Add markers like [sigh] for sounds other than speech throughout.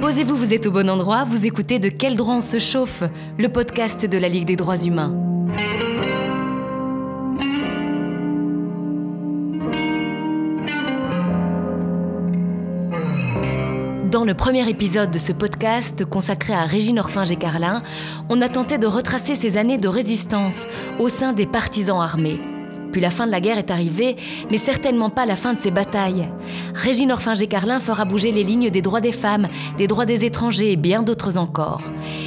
Posez-vous, vous êtes au bon endroit, vous écoutez De quel droit on se chauffe, le podcast de la Ligue des droits humains. Dans le premier épisode de ce podcast consacré à Régine Orphin-Gécarlin, on a tenté de retracer ses années de résistance au sein des partisans armés. Puis la fin de la guerre est arrivée, mais certainement pas la fin de ses batailles. Régine Orphin-Gécarlin fera bouger les lignes des droits des femmes, des droits des étrangers et bien d'autres encore.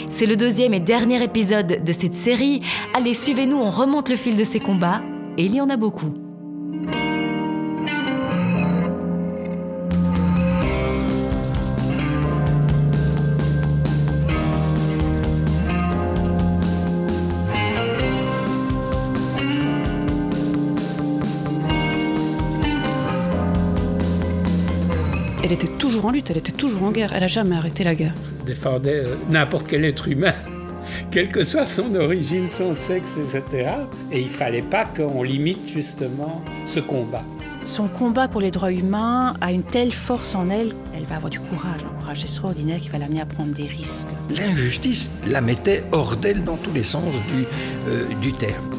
C'est le deuxième et dernier épisode de cette série. Allez, suivez-nous, on remonte le fil de ces combats, et il y en a beaucoup. Elle était toujours en lutte, elle était toujours en guerre, elle n'a jamais arrêté la guerre. Défendait euh, n'importe quel être humain, [laughs] quelle que soit son origine, son sexe, etc. Et il fallait pas qu'on limite justement ce combat. Son combat pour les droits humains a une telle force en elle, elle va avoir du courage, un courage extraordinaire qui va l'amener à prendre des risques. L'injustice la mettait hors d'elle dans tous les sens du, euh, du terme.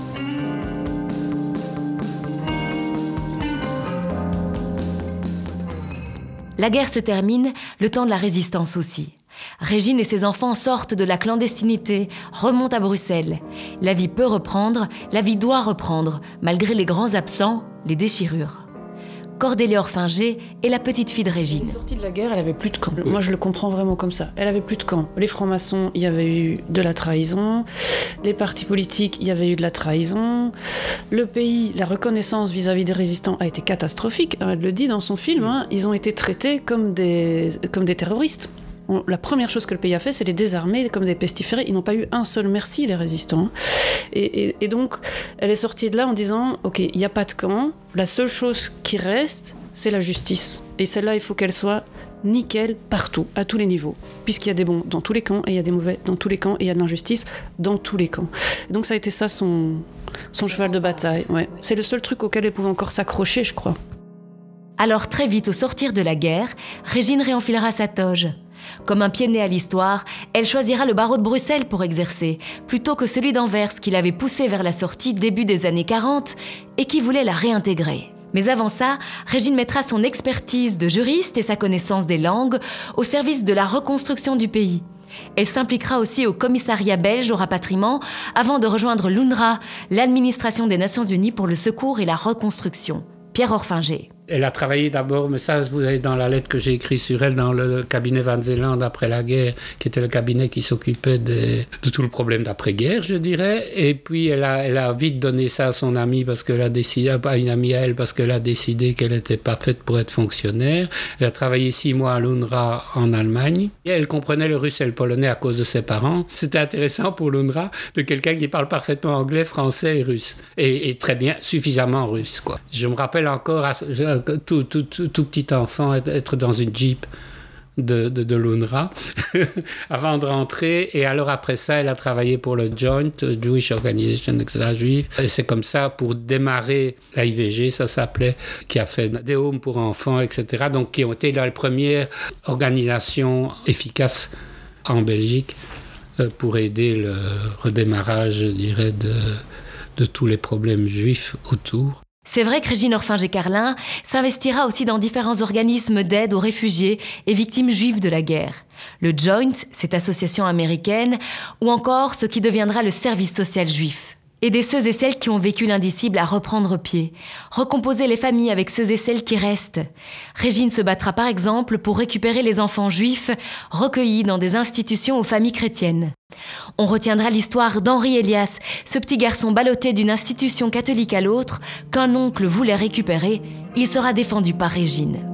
La guerre se termine, le temps de la résistance aussi. Régine et ses enfants sortent de la clandestinité, remontent à Bruxelles. La vie peut reprendre, la vie doit reprendre, malgré les grands absents, les déchirures. Cordélie Orfinger est la petite fille de Régine. Elle est sortie de la guerre, elle avait plus de camp. Moi, je le comprends vraiment comme ça. Elle avait plus de camp. Les francs-maçons, il y avait eu de la trahison. Les partis politiques, il y avait eu de la trahison. Le pays, la reconnaissance vis-à-vis des résistants a été catastrophique. Elle le dit dans son film. Hein. Ils ont été traités comme des, comme des terroristes la première chose que le pays a fait, c'est les désarmer comme des pestiférés. Ils n'ont pas eu un seul merci, les résistants. Et, donc, elle est sortie de là en disant, OK, il n'y a pas de camp. La seule chose qui reste, c'est la justice. Et celle-là, il faut qu'elle soit nickel partout, à tous les niveaux. Puisqu'il y a des bons dans tous les camps, et il y a des mauvais dans tous les camps, et il y a de l'injustice dans tous les camps. donc ça a été ça son, cheval de bataille. C'est le seul truc auquel elle pouvait encore s'accrocher, je crois. Alors très vite, au sortir de la guerre, Régine réenfilera sa toge. Comme un pied né à l'histoire, elle choisira le barreau de Bruxelles pour exercer, plutôt que celui d'Anvers qui l'avait poussée vers la sortie début des années 40 et qui voulait la réintégrer. Mais avant ça, Régine mettra son expertise de juriste et sa connaissance des langues au service de la reconstruction du pays. Elle s'impliquera aussi au commissariat belge au rapatriement avant de rejoindre l'UNRWA, l'administration des Nations Unies pour le secours et la reconstruction. Pierre Orfinger. Elle a travaillé d'abord, mais ça, vous avez dans la lettre que j'ai écrite sur elle, dans le cabinet Van Zeeland après la guerre, qui était le cabinet qui s'occupait de, tout le problème d'après-guerre, je dirais. Et puis, elle a, vite donné ça à son amie, parce qu'elle a décidé, pas une amie à elle, parce qu'elle a décidé qu'elle n'était pas faite pour être fonctionnaire. Elle a travaillé six mois à l'UNRWA en Allemagne. Et elle comprenait le russe et le polonais à cause de ses parents. C'était intéressant pour l'UNRWA de quelqu'un qui parle parfaitement anglais, français et russe. Et, très bien, suffisamment russe, quoi. Je me rappelle encore, tout, tout, tout, petit enfant être dans une Jeep de, de, de l'UNRWA [laughs] avant de rentrer. Et alors après ça, elle a travaillé pour le Joint, Jewish Organization, etc. Juif. Et c'est comme ça, pour démarrer l'IVG, ça s'appelait, qui a fait des homes pour enfants, etc. Donc qui ont été la première organisation efficace en Belgique euh, pour aider le redémarrage, je dirais, de, de tous les problèmes juifs autour. C'est vrai que Régine Orphin-Gécarlin s'investira aussi dans différents organismes d'aide aux réfugiés et victimes juives de la guerre. Le Joint, cette association américaine, ou encore ce qui deviendra le service social juif. Aider ceux et celles qui ont vécu l'indicible à reprendre pied. Recomposer les familles avec ceux et celles qui restent. Régine se battra par exemple pour récupérer les enfants juifs recueillis dans des institutions aux familles chrétiennes. On retiendra l'histoire d'Henri Elias, ce petit garçon ballotté d'une institution catholique à l'autre, qu'un oncle voulait récupérer. Il sera défendu par Régine.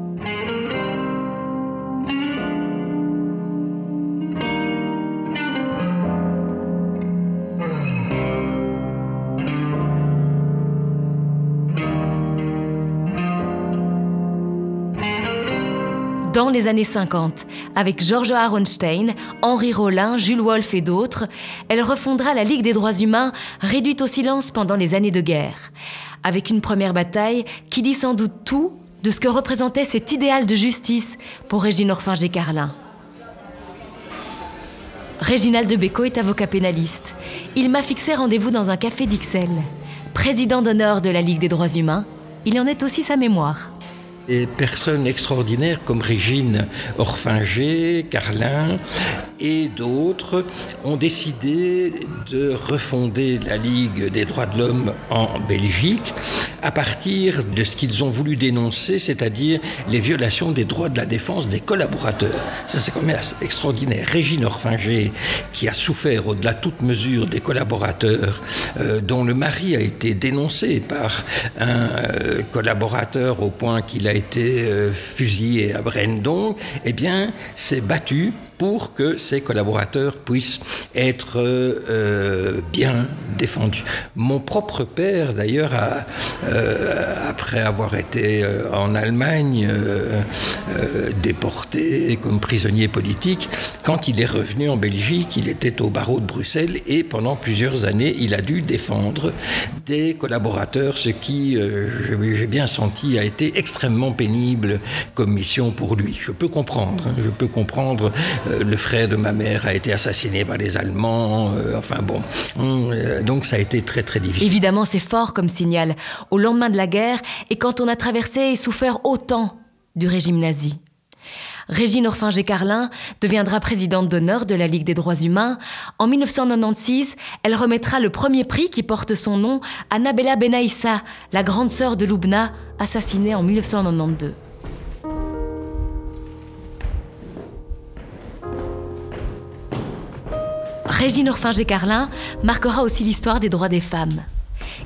Dans les années 50, avec Georges Aronstein, Henri Rollin, Jules Wolfe et d'autres, elle refondera la Ligue des droits humains, réduite au silence pendant les années de guerre. Avec une première bataille qui dit sans doute tout de ce que représentait cet idéal de justice pour Régine Orphinger-Carlin. Réginald de Béco est avocat pénaliste. Il m'a fixé rendez-vous dans un café d'Ixelles. Président d'honneur de la Ligue des droits humains, il en est aussi sa mémoire. Des personnes extraordinaires comme Régine Orfinger, Carlin et d'autres ont décidé de refonder la Ligue des droits de l'homme en Belgique à partir de ce qu'ils ont voulu dénoncer, c'est-à-dire les violations des droits de la défense des collaborateurs. Ça, c'est quand même extraordinaire. Régine Orfinger, qui a souffert au-delà de toute mesure des collaborateurs, euh, dont le mari a été dénoncé par un euh, collaborateur au point qu'il a été euh, fusillé à Brendon, eh bien, s'est battue pour que ses collaborateurs puissent être euh, bien défendus. Mon propre père, d'ailleurs, euh, après avoir été euh, en Allemagne déporté comme prisonnier politique, quand il est revenu en Belgique, il était au barreau de Bruxelles et pendant plusieurs années, il a dû défendre des collaborateurs, ce qui, j'ai bien senti, a été extrêmement pénible comme mission pour lui. Je peux comprendre, hein, je peux comprendre euh, le frère de ma mère a été assassiné par les Allemands. Euh, enfin bon, euh, donc ça a été très très difficile. Évidemment, c'est fort comme signal au lendemain de la guerre et quand on a traversé et souffert autant du régime nazi. Régine Orfinger-Carlin deviendra présidente d'honneur de la Ligue des droits humains. En 1996, elle remettra le premier prix qui porte son nom à Nabella Benaïssa, la grande sœur de Loubna, assassinée en 1992. Régine Orfinger-Carlin marquera aussi l'histoire des droits des femmes.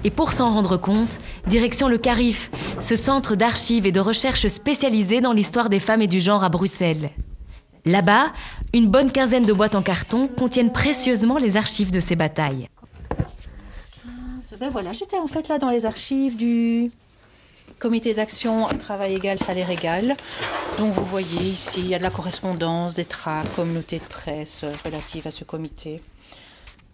Et pour s'en rendre compte, direction le CARIF, ce centre d'archives et de recherche spécialisé dans l'histoire des femmes et du genre à Bruxelles. Là-bas, une bonne quinzaine de boîtes en carton contiennent précieusement les archives de ces batailles. Ben voilà, j'étais dans les archives du comité d'action travail égal, salaire égal. Donc vous voyez ici, il y a de la correspondance, des tracts, communauté de presse relative à ce comité.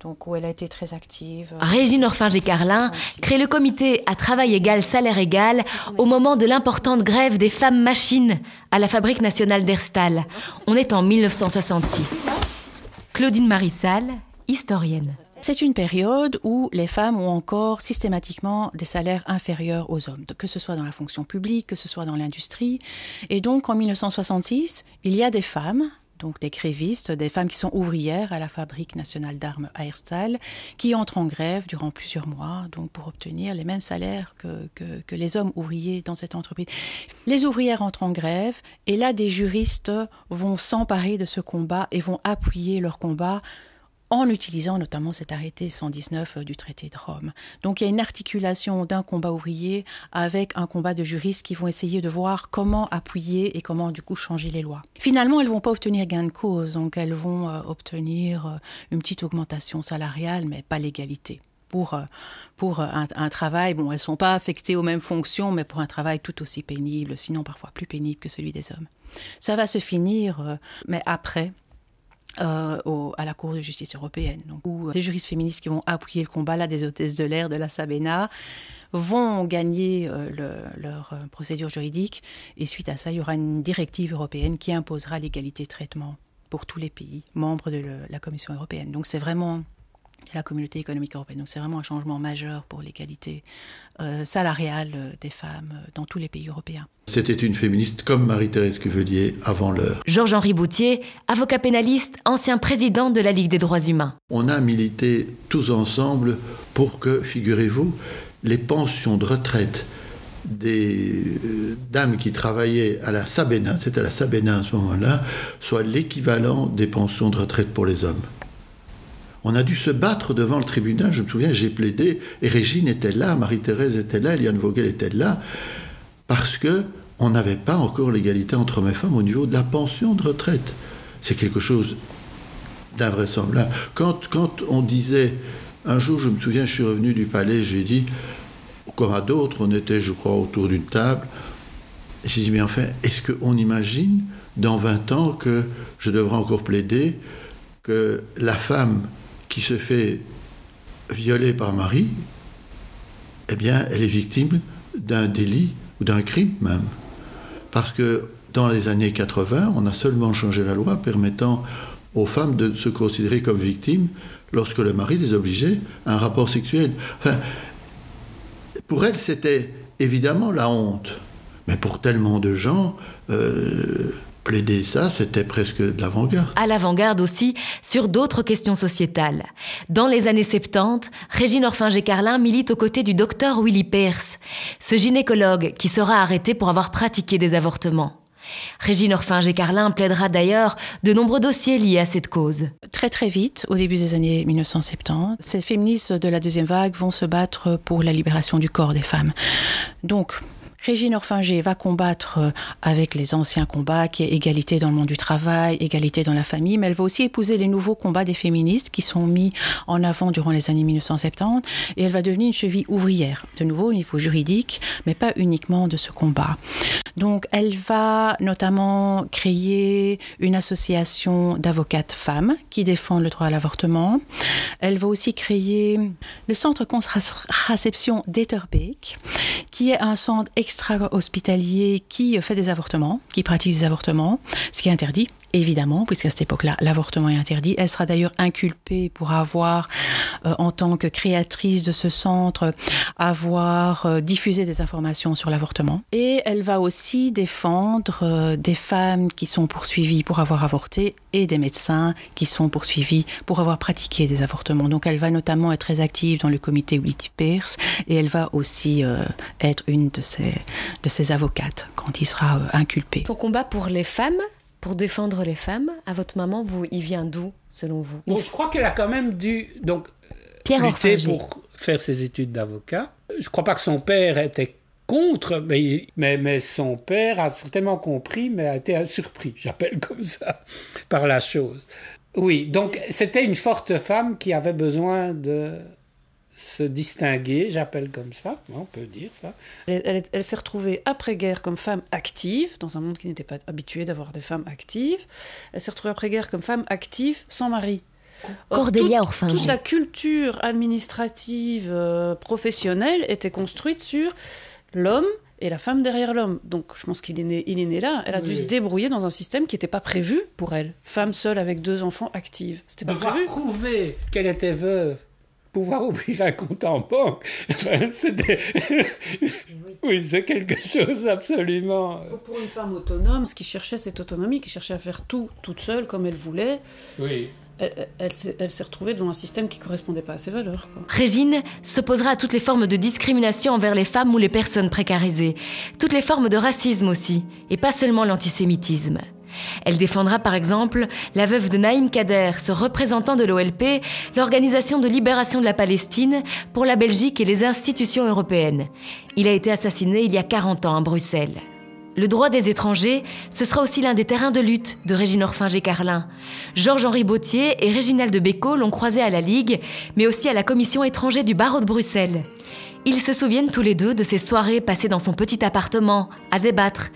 Donc où elle a été très active. Régine Orfinger-Carlin crée le comité à travail égal, salaire égal au moment de l'importante grève des femmes machines à la Fabrique nationale d'Erstal. On est en 1966. Claudine Marissal, historienne. C'est une période où les femmes ont encore systématiquement des salaires inférieurs aux hommes, que ce soit dans la fonction publique, que ce soit dans l'industrie. Et donc en 1966, il y a des femmes donc des grévistes, des femmes qui sont ouvrières à la Fabrique nationale d'armes à qui entrent en grève durant plusieurs mois, donc pour obtenir les mêmes salaires que, les hommes ouvriers dans cette entreprise. Les ouvrières entrent en grève, et là, des juristes vont s'emparer de ce combat et vont appuyer leur combat en utilisant notamment cet arrêté 119 euh, du traité de Rome. Donc il y a une articulation d'un combat ouvrier avec un combat de juristes qui vont essayer de voir comment appuyer et comment du coup changer les lois. Finalement, elles vont pas obtenir gain de cause, donc elles vont euh, obtenir euh, une petite augmentation salariale, mais pas l'égalité pour, pour un, un, travail. Bon, elles sont pas affectées aux mêmes fonctions, mais pour un travail tout aussi pénible, sinon parfois plus pénible que celui des hommes. Ça va se finir, mais après, euh, à la Cour de justice européenne, où euh, des juristes féministes qui vont appuyer le combat, là, des hôtesses de l'air de la Sabena, vont gagner euh, le, leur procédure juridique. Et suite à ça, il y aura une directive européenne qui imposera l'égalité de traitement pour tous les pays membres de la Commission européenne. Donc c'est vraiment la communauté économique européenne. Donc c'est vraiment un changement majeur pour l'égalité euh, salariale euh, des femmes euh, dans tous les pays européens. C'était une féministe comme Marie-Thérèse Cuvelier avant l'heure. Georges-Henri Boutier, avocat pénaliste, ancien président de la Ligue des droits humains. On a milité tous ensemble pour que, figurez-vous, les pensions de retraite des euh, dames qui travaillaient à la Sabena, c'était la Sabena à ce moment-là, soient l'équivalent des pensions de retraite pour les hommes. On a dû se battre devant le tribunal. Je me souviens, j'ai plaidé, et Régine était là, Marie-Thérèse était là, Eliane Vogel était là, parce que on n'avait pas encore l'égalité entre hommes et femmes au niveau de la pension de retraite. C'est quelque chose d'invraisemblable. Quand, quand on disait, un jour, je me souviens, je suis revenu du palais, j'ai dit, comme à d'autres, on était, je crois, autour d'une table. J'ai dit, mais enfin, est-ce qu'on imagine dans 20 ans que je devrais encore plaider que la femme qui se fait violer par mari, eh bien, elle est victime d'un délit ou d'un crime même. Parce que dans les années 80, on a seulement changé la loi permettant aux femmes de se considérer comme victimes lorsque le mari les obligeait à un rapport sexuel. Enfin, pour elles, c'était évidemment la honte. Mais pour tellement de gens, euh, plaider ça, c'était presque de l'avant-garde. À l'avant-garde aussi sur d'autres questions sociétales. Dans les années 70, Régine Orphinger-Carlin milite aux côtés du docteur Willy Peirce, ce gynécologue qui sera arrêté pour avoir pratiqué des avortements. Régine Orphinger-Carlin plaidera d'ailleurs de nombreux dossiers liés à cette cause. Très très vite, au début des années 1970, ces féministes de la deuxième vague vont se battre pour la libération du corps des femmes. Donc, Régine Orfinger va combattre euh, avec les anciens combats, qui est égalité dans le monde du travail, égalité dans la famille, mais elle va aussi épouser les nouveaux combats des féministes qui sont mis en avant durant les années 1970, et elle va devenir une cheville ouvrière, de nouveau au niveau juridique, mais pas uniquement de ce combat. Donc elle va notamment créer une association d'avocates femmes qui défendent le droit à l'avortement. Elle va aussi créer le centre contraception d'Etterbeek, qui est un centre extra-hospitalier qui fait des avortements, qui pratique des avortements, ce qui est interdit évidemment, puisqu'à cette époque-là, l'avortement est interdit. Elle sera d'ailleurs inculpée pour avoir, euh, en tant que créatrice de ce centre, avoir euh, diffusé des informations sur l'avortement. Et elle va aussi défendre euh, des femmes qui sont poursuivies pour avoir avorté et des médecins qui sont poursuivis pour avoir pratiqué des avortements. Donc elle va notamment être très active dans le comité Willy Pierce et elle va aussi être une de ses, de ses avocates quand il sera inculpé. Son combat pour les femmes pour défendre les femmes, à votre maman, vous, il vient d'où, selon vous? Bon, je crois qu'elle a quand même dû donc Pierre lutter pour faire ses études d'avocat. Je ne crois pas que son père était contre, mais, mais, mais, son père a certainement compris, mais a été surpris, j'appelle [laughs] comme ça, par la chose. Oui, donc c'était une forte femme qui avait besoin de se distinguer, j'appelle comme ça, on peut dire ça. Elle, s'est retrouvée après-guerre comme femme active, dans un monde qui n'était pas habitué d'avoir des femmes actives. Elle s'est retrouvée après-guerre comme femme active sans mari. Cordélia Orphinger. Toute la culture administrative, euh, professionnelle était construite sur l'homme et la femme derrière l'homme. Donc je pense qu'il est né, il est né là. Elle a dû se débrouiller dans un système qui n'était pas prévu pour elle. Femme seule avec deux enfants active. C'était pas prévu. prouver qu'elle était veuve pouvoir ouvrir un compte en banque, [laughs] c'était... [laughs] oui, c'est quelque chose absolument... Pour une femme autonome, ce qui cherchait, cette autonomie, qui cherchait à faire tout toute seule comme elle voulait. Oui. Elle, s'est retrouvée dans un système qui ne correspondait pas à ses valeurs. Régine s'opposera à toutes les formes de discrimination envers les femmes ou les personnes précarisées, toutes les formes de racisme aussi, et pas seulement l'antisémitisme. Elle défendra par exemple la veuve de Naïm Kader, ce représentant de l'OLP, l'Organisation de libération de la Palestine, pour la Belgique et les institutions européennes. Il a été assassiné il y a 40 ans à Bruxelles. Le droit des étrangers, ce sera aussi l'un des terrains de lutte de Régine Orphinger-Carlin. Georges-Henri Bautier et Réginald de Bécaud l'ont croisé à la Ligue, mais aussi à la Commission étrangère du barreau de Bruxelles. Ils se souviennent tous les deux de ces soirées passées dans son petit appartement, à débattre.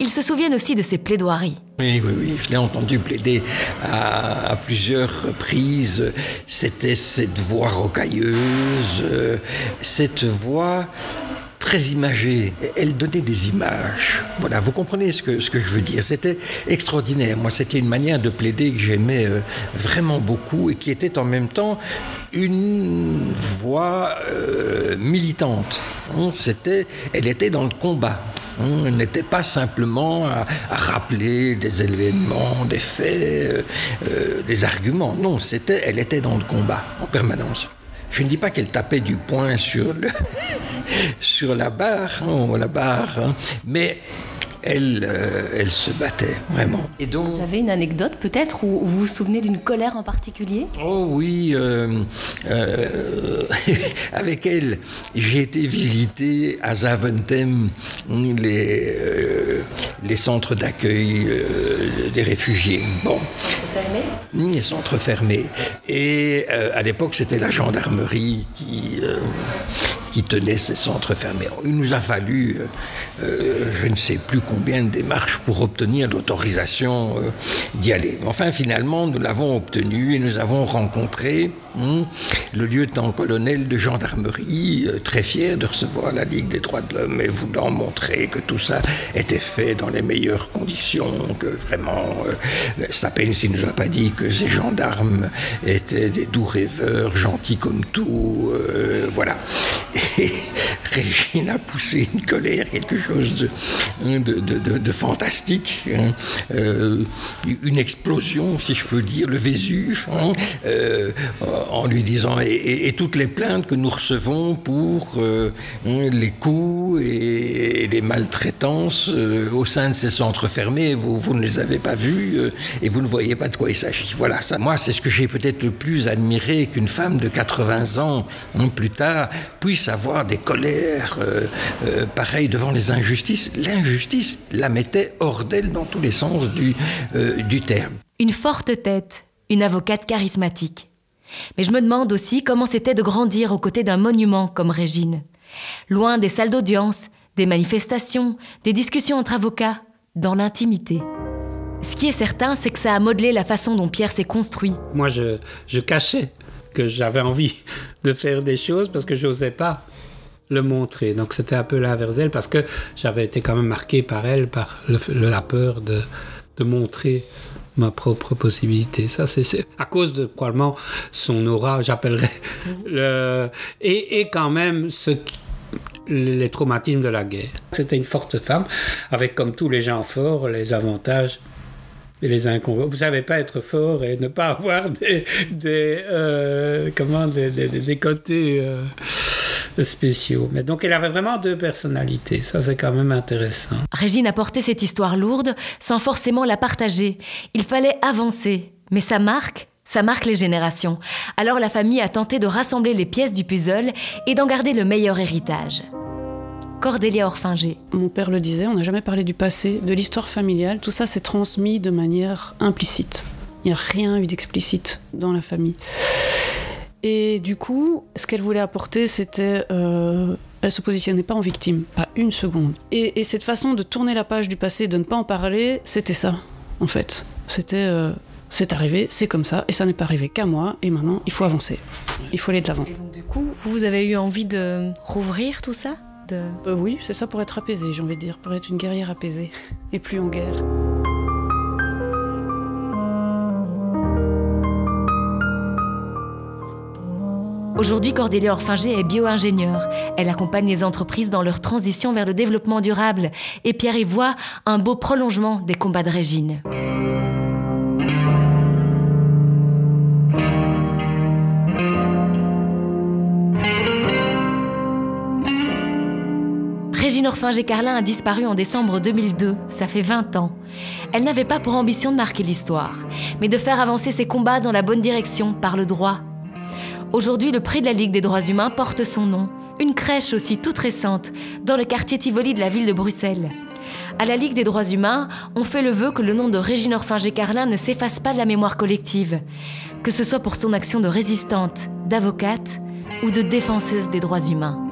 Ils se souviennent aussi de ses plaidoiries. Oui, oui, oui, je l'ai entendu plaider à, plusieurs reprises. C'était cette voix rocailleuse, euh, cette voix très imagée. Elle donnait des images. Voilà, vous comprenez ce que, ce que je veux dire. C'était extraordinaire. Moi, c'était une manière de plaider que j'aimais euh, vraiment beaucoup et qui était en même temps une voix euh, militante. Hein, c'était, elle était dans le combat. Hein, elle n'était pas simplement à, rappeler des événements, des faits, euh, des arguments. Non, c'était, elle était dans le combat en permanence. Je ne dis pas qu'elle tapait du poing sur, le [laughs] sur la barre, hein, la barre, hein, mais elle, euh, elle se battait vraiment. Et donc, vous avez une anecdote peut-être où vous vous souvenez d'une colère en particulier? Oh oui, euh, euh, [laughs] avec elle, j'ai été visiter à Zaventem les, les centres d'accueil des réfugiés. Bon. Fermés? Les centres fermés. Et à l'époque, c'était la gendarmerie qui qui tenait ces centres fermés. Il nous a fallu, je ne sais plus combien de démarches pour obtenir l'autorisation euh, d'y aller. Enfin, finalement, nous l'avons obtenu et nous avons rencontré le lieutenant-colonel de gendarmerie, euh, très fier de recevoir la Ligue des droits de l'homme et voulant montrer que tout ça était fait dans les meilleures conditions, que vraiment, euh, Sapens, il nous a pas dit que ces gendarmes étaient des doux rêveurs, gentils comme tout, euh, voilà. Régine a poussé une colère, quelque chose de, hein, fantastique, hein, euh, une explosion, si je peux dire, le Vésuve, hein, euh, en lui disant et, toutes les plaintes que nous recevons pour euh, les coups et, les maltraitances au sein de ces centres fermés, vous, ne les avez pas vus et vous ne voyez pas de quoi il s'agit. Voilà, ça, moi, c'est ce que j'ai peut-être le plus admiré qu'une femme de 80 ans hein, plus tard puisse avoir des colères euh, euh, pareilles devant les injustices. L'injustice la mettait hors d'elle dans tous les sens du, euh, du terme. Une forte tête, une avocate charismatique. Mais je me demande aussi comment c'était de grandir aux côtés d'un monument comme Régine. Loin des salles d'audience, des manifestations, des discussions entre avocats, dans l'intimité. Ce qui est certain, c'est que ça a modelé la façon dont Pierre s'est construit. Moi, je, je cachais que j'avais envie de faire des choses parce que je n'osais pas le montrer. Donc c'était un peu l'inverse d'elle parce que j'avais été quand même marqué par elle, par le, la peur de, de montrer ma propre possibilité. Ça, c'est à cause de probablement son aura, j'appellerais. Le... Et, et quand même ce les traumatismes de la guerre. C'était une forte femme, avec comme tous les gens forts, les avantages et les inconvénients. Vous savez pas être fort et ne pas avoir des, des euh, comment des, des, des côtés euh, spéciaux. Mais donc elle avait vraiment deux personnalités. Ça c'est quand même intéressant. Régine a porté cette histoire lourde sans forcément la partager. Il fallait avancer. Mais ça marque ça marque les générations. Alors la famille a tenté de rassembler les pièces du puzzle et d'en garder le meilleur héritage. Cordélia Orfinger. Mon père le disait, on n'a jamais parlé du passé, de l'histoire familiale. Tout ça s'est transmis de manière implicite. Il n'y a rien eu d'explicite dans la famille. Et du coup, ce qu'elle voulait apporter, c'était... Euh, elle se positionnait pas en victime, pas une seconde. Et, et, cette façon de tourner la page du passé, de ne pas en parler, c'était ça, en fait. C'était... Euh, c'est arrivé, c'est comme ça, et ça n'est pas arrivé qu'à moi, et maintenant, il faut avancer. Il faut aller de l'avant. Et donc, du coup, vous, vous avez eu envie de rouvrir tout ça? De... euh, Oui, c'est ça pour être apaisée, j'ai envie de dire, pour être une guerrière apaisée, et plus en guerre. Aujourd'hui, Cordélia Orfinger est bio-ingénieure. Elle accompagne les entreprises dans leur transition vers le développement durable. Et Pierre y voit un beau prolongement des combats de Régine. Régine Orfinger-Carlin a disparu en décembre 2002, ça fait 20 ans. Elle n'avait pas pour ambition de marquer l'histoire, mais de faire avancer ses combats dans la bonne direction par le droit. Aujourd'hui, le prix de la Ligue des droits humains porte son nom, une crèche aussi toute récente, dans le quartier Tivoli de la ville de Bruxelles. À la Ligue des droits humains, on fait le vœu que le nom de Régine Orfinger-Carlin ne s'efface pas de la mémoire collective, que ce soit pour son action de résistante, d'avocate ou de défenseuse des droits humains.